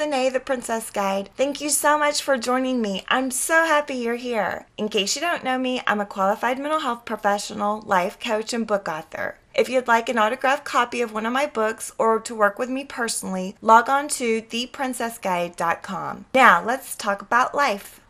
Senée, the Princess Guide. Thank you so much for joining me. I'm so happy you're here. In case you don't know me, I'm a qualified mental health professional, life coach, and book author. If you'd like an autographed copy of one of my books or to work with me personally, log on to theprincessguide.com. Now, let's talk about life.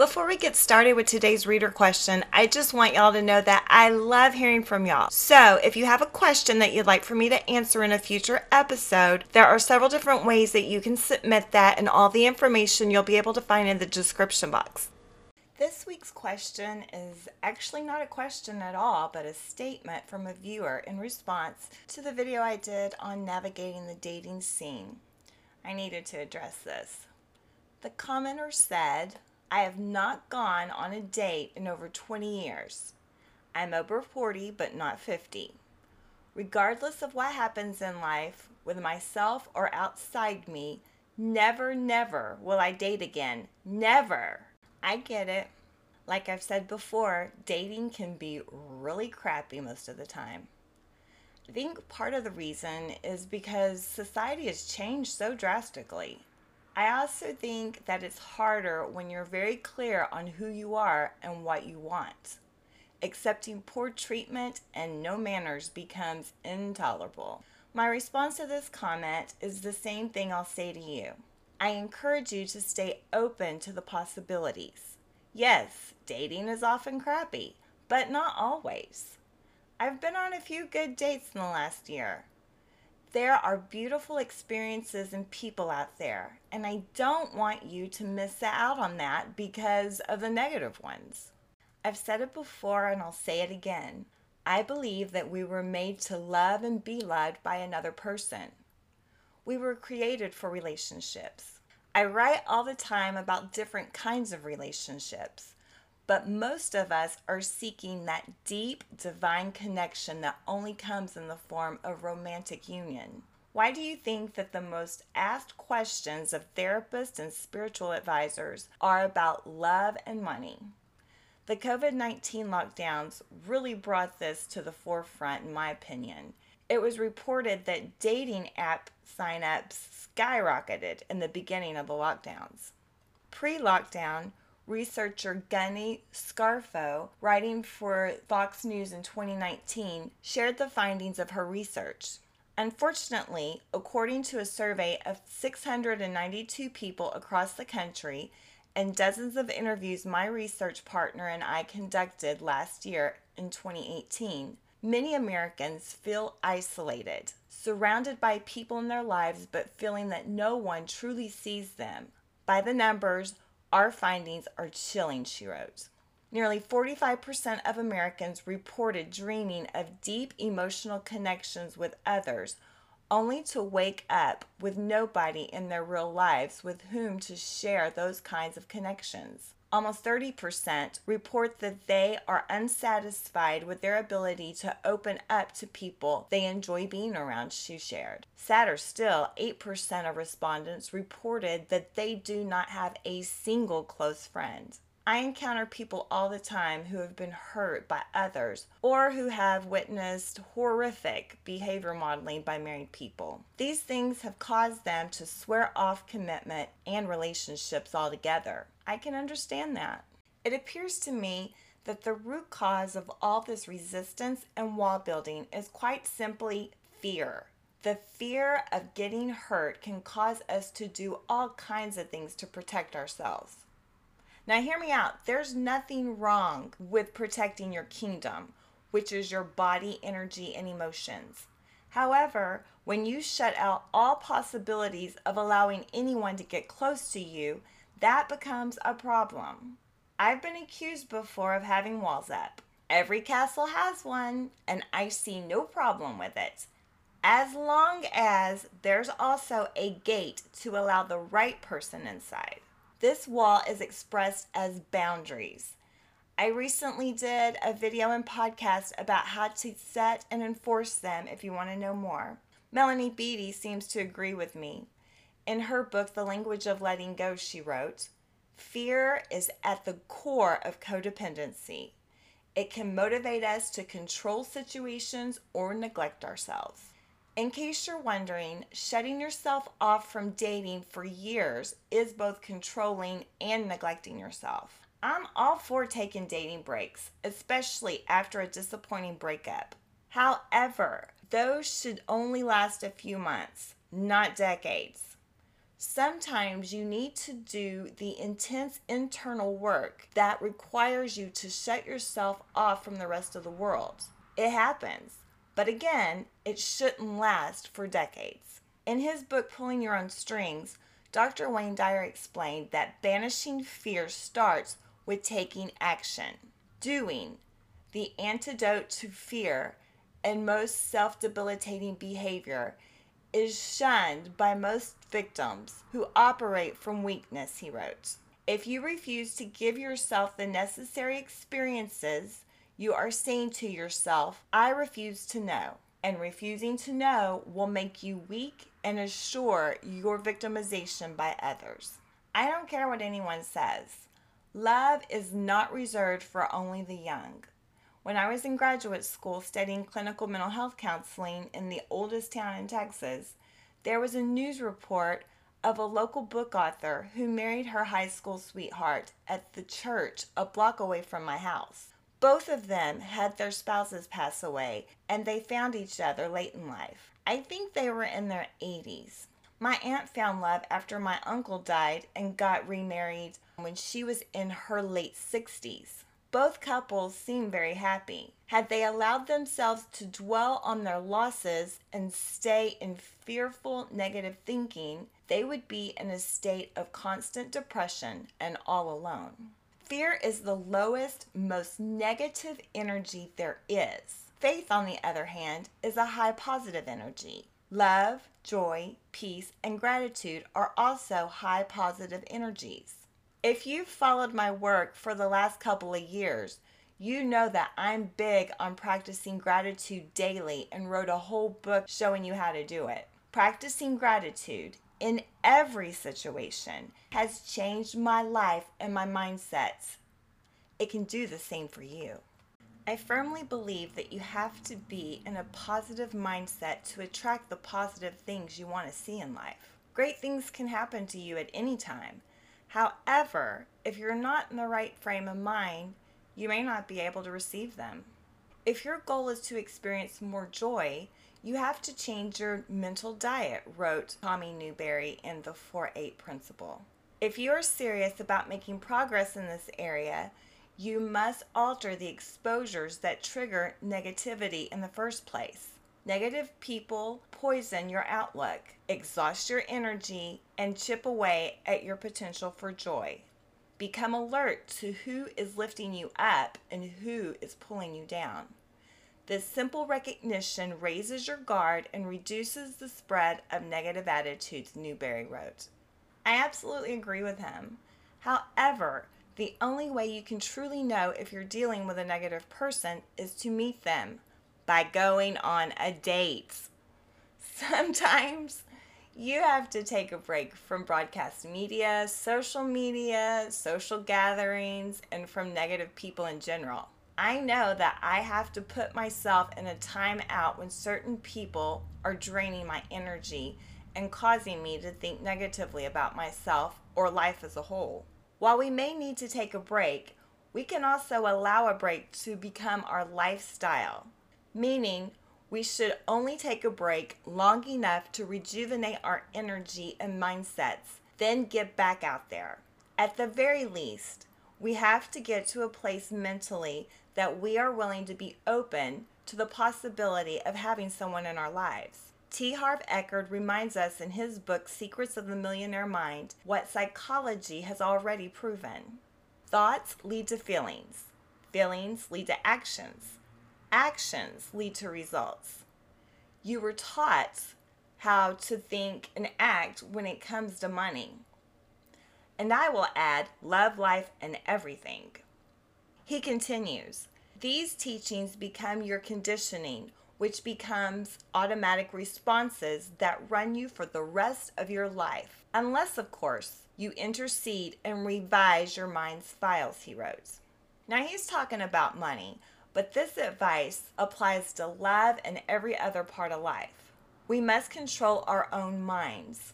Before we get started with today's reader question, I just want y'all to know that I love hearing from y'all. So, if you have a question that you'd like for me to answer in a future episode, there are several different ways that you can submit that, and all the information you'll be able to find in the description box. This week's question is actually not a question at all, but a statement from a viewer in response to the video I did on navigating the dating scene. I needed to address this. The commenter said, I have not gone on a date in over 20 years. I'm over 40, but not 50. Regardless of what happens in life, with myself or outside me, never, never will I date again. Never. I get it. Like I've said before, dating can be really crappy most of the time. I think part of the reason is because society has changed so drastically. I also think that it's harder when you're very clear on who you are and what you want. Accepting poor treatment and no manners becomes intolerable. My response to this comment is the same thing I'll say to you. I encourage you to stay open to the possibilities. Yes, dating is often crappy, but not always. I've been on a few good dates in the last year. There are beautiful experiences and people out there, and I don't want you to miss out on that because of the negative ones. I've said it before and I'll say it again. I believe that we were made to love and be loved by another person. We were created for relationships. I write all the time about different kinds of relationships but most of us are seeking that deep divine connection that only comes in the form of romantic union. Why do you think that the most asked questions of therapists and spiritual advisors are about love and money? The COVID 19 lockdowns really brought this to the forefront, in my opinion. It was reported that dating app signups skyrocketed in the beginning of the lockdowns. Pre lockdown, researcher Gunny Scarfo, writing for Fox News in 2019, shared the findings of her research. Unfortunately, according to a survey of 692 people across the country and dozens of interviews my research partner and I conducted last year in 2018, many Americans feel isolated, surrounded by people in their lives but feeling that no one truly sees them. By the numbers, our findings are chilling, she wrote. Nearly 45% of Americans reported dreaming of deep emotional connections with others, only to wake up with nobody in their real lives with whom to share those kinds of connections almost 30% report that they are unsatisfied with their ability to open up to people they enjoy being around, she shared. Sadder still, 8% of respondents reported that they do not have a single close friend. I encounter people all the time who have been hurt by others or who have witnessed horrific behavior modeling by married people. These things have caused them to swear off commitment and relationships altogether. I can understand that. It appears to me that the root cause of all this resistance and wall building is quite simply fear. The fear of getting hurt can cause us to do all kinds of things to protect ourselves. Now, hear me out. There's nothing wrong with protecting your kingdom, which is your body, energy, and emotions. However, when you shut out all possibilities of allowing anyone to get close to you, that becomes a problem. I've been accused before of having walls up. Every castle has one, and I see no problem with it. As long as there's also a gate to allow the right person inside. This wall is expressed as boundaries. I recently did a video and podcast about how to set and enforce them if you want to know more. Melody Beattie seems to agree with me. In her book, The Language of Letting Go, she wrote, Fear is at the core of codependency. It can motivate us to control situations or neglect ourselves. In case you're wondering, shutting yourself off from dating for years is both controlling and neglecting yourself. I'm all for taking dating breaks, especially after a disappointing breakup. However, those should only last a few months, not decades. Sometimes you need to do the intense internal work that requires you to shut yourself off from the rest of the world. It happens. But again, it shouldn't last for decades. In his book, Pulling Your Own Strings, Dr. Wayne Dyer explained that banishing fear starts with taking action. Doing, the antidote to fear and most self debilitating behavior, is shunned by most victims who operate from weakness, he wrote. If you refuse to give yourself the necessary experiences you are saying to yourself, I refuse to know. And refusing to know will make you weak and assure your victimization by others. I don't care what anyone says. Love is not reserved for only the young. When I was in graduate school studying clinical mental health counseling in the oldest town in Texas, there was a news report of a local book author who married her high school sweetheart at the church a block away from my house. Both of them had their spouses pass away and they found each other late in life. I think they were in their 80s. My aunt found love after my uncle died and got remarried when she was in her late 60s. Both couples seemed very happy. Had they allowed themselves to dwell on their losses and stay in fearful negative thinking, they would be in a state of constant depression and all alone. Fear is the lowest, most negative energy there is. Faith, on the other hand, is a high positive energy. Love, joy, peace, and gratitude are also high positive energies. If you've followed my work for the last couple of years, you know that I'm big on practicing gratitude daily and wrote a whole book showing you how to do it. Practicing gratitude in every situation has changed my life and my mindsets. It can do the same for you. I firmly believe that you have to be in a positive mindset to attract the positive things you want to see in life. Great things can happen to you at any time. However, if you're not in the right frame of mind, you may not be able to receive them. If your goal is to experience more joy, you have to change your mental diet, wrote Tommy Newberry in the 4 8 Principle. If you are serious about making progress in this area, you must alter the exposures that trigger negativity in the first place. Negative people poison your outlook, exhaust your energy, and chip away at your potential for joy. Become alert to who is lifting you up and who is pulling you down. This simple recognition raises your guard and reduces the spread of negative attitudes, Newberry wrote. I absolutely agree with him. However, the only way you can truly know if you're dealing with a negative person is to meet them by going on a date. Sometimes you have to take a break from broadcast media, social media, social gatherings, and from negative people in general. I know that I have to put myself in a time out when certain people are draining my energy and causing me to think negatively about myself or life as a whole. While we may need to take a break, we can also allow a break to become our lifestyle, meaning we should only take a break long enough to rejuvenate our energy and mindsets, then get back out there. At the very least, we have to get to a place mentally that we are willing to be open to the possibility of having someone in our lives. T. Harv Eker reminds us in his book Secrets of the Millionaire Mind what psychology has already proven. Thoughts lead to feelings, feelings lead to actions, actions lead to results. You were taught how to think and act when it comes to money. And I will add love, life, and everything. He continues These teachings become your conditioning, which becomes automatic responses that run you for the rest of your life, unless, of course, you intercede and revise your mind's files, he wrote. Now he's talking about money, but this advice applies to love and every other part of life. We must control our own minds.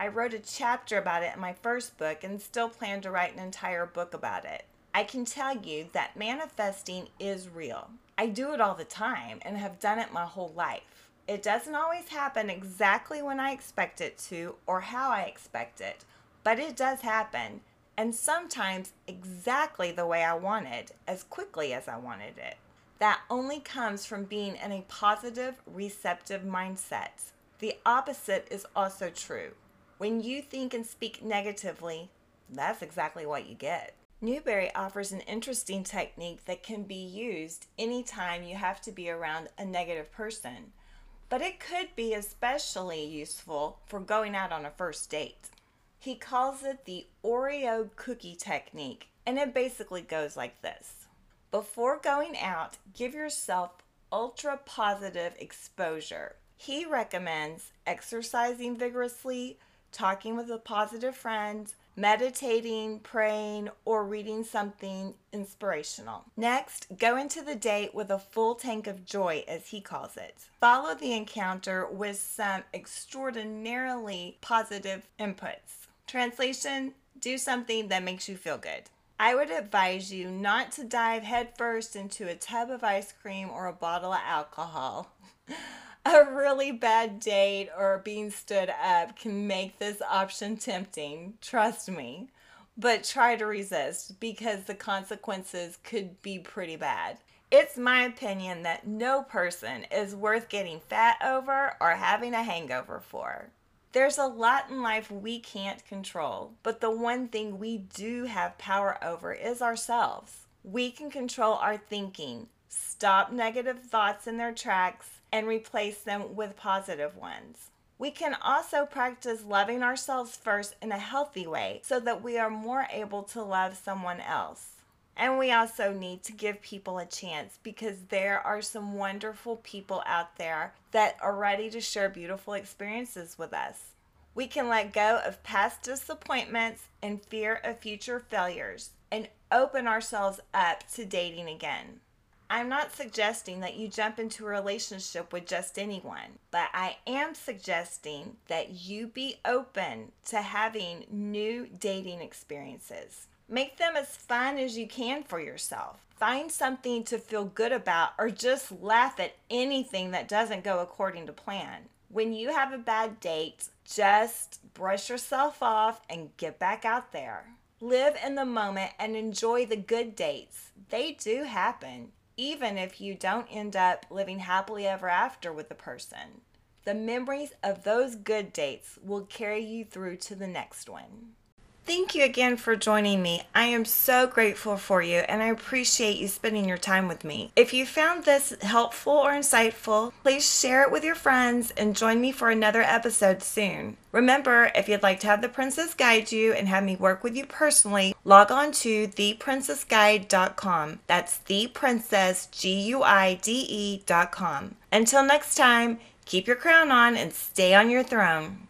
I wrote a chapter about it in my first book and still plan to write an entire book about it. I can tell you that manifesting is real. I do it all the time and have done it my whole life. It doesn't always happen exactly when I expect it to or how I expect it, but it does happen, and sometimes exactly the way I wanted, as quickly as I wanted it. That only comes from being in a positive, receptive mindset. The opposite is also true. When you think and speak negatively, that's exactly what you get. Newberry offers an interesting technique that can be used anytime you have to be around a negative person, but it could be especially useful for going out on a first date. He calls it the Oreo cookie technique, and it basically goes like this Before going out, give yourself ultra positive exposure. He recommends exercising vigorously, talking with a positive friend, meditating, praying, or reading something inspirational. Next, go into the date with a full tank of joy, as he calls it. Follow the encounter with some extraordinarily positive inputs. Translation Do something that makes you feel good. I would advise you not to dive headfirst into a tub of ice cream or a bottle of alcohol. a really bad date or being stood up can make this option tempting, trust me. But try to resist because the consequences could be pretty bad. It's my opinion that no person is worth getting fat over or having a hangover for. There's a lot in life we can't control, but the one thing we do have power over is ourselves. We can control our thinking, stop negative thoughts in their tracks, and replace them with positive ones. We can also practice loving ourselves first in a healthy way so that we are more able to love someone else. And we also need to give people a chance because there are some wonderful people out there that are ready to share beautiful experiences with us. We can let go of past disappointments and fear of future failures and open ourselves up to dating again. I'm not suggesting that you jump into a relationship with just anyone, but I am suggesting that you be open to having new dating experiences. Make them as fun as you can for yourself. Find something to feel good about or just laugh at anything that doesn't go according to plan. When you have a bad date, just brush yourself off and get back out there. Live in the moment and enjoy the good dates. They do happen even if you don't end up living happily ever after with the person. The memories of those good dates will carry you through to the next one. Thank you again for joining me. I am so grateful for you and I appreciate you spending your time with me. If you found this helpful or insightful, please share it with your friends and join me for another episode soon. Remember, if you'd like to have the princess guide you and have me work with you personally, log on to theprincessguide.com. That's theprincessguide.com. Until next time, keep your crown on and stay on your throne.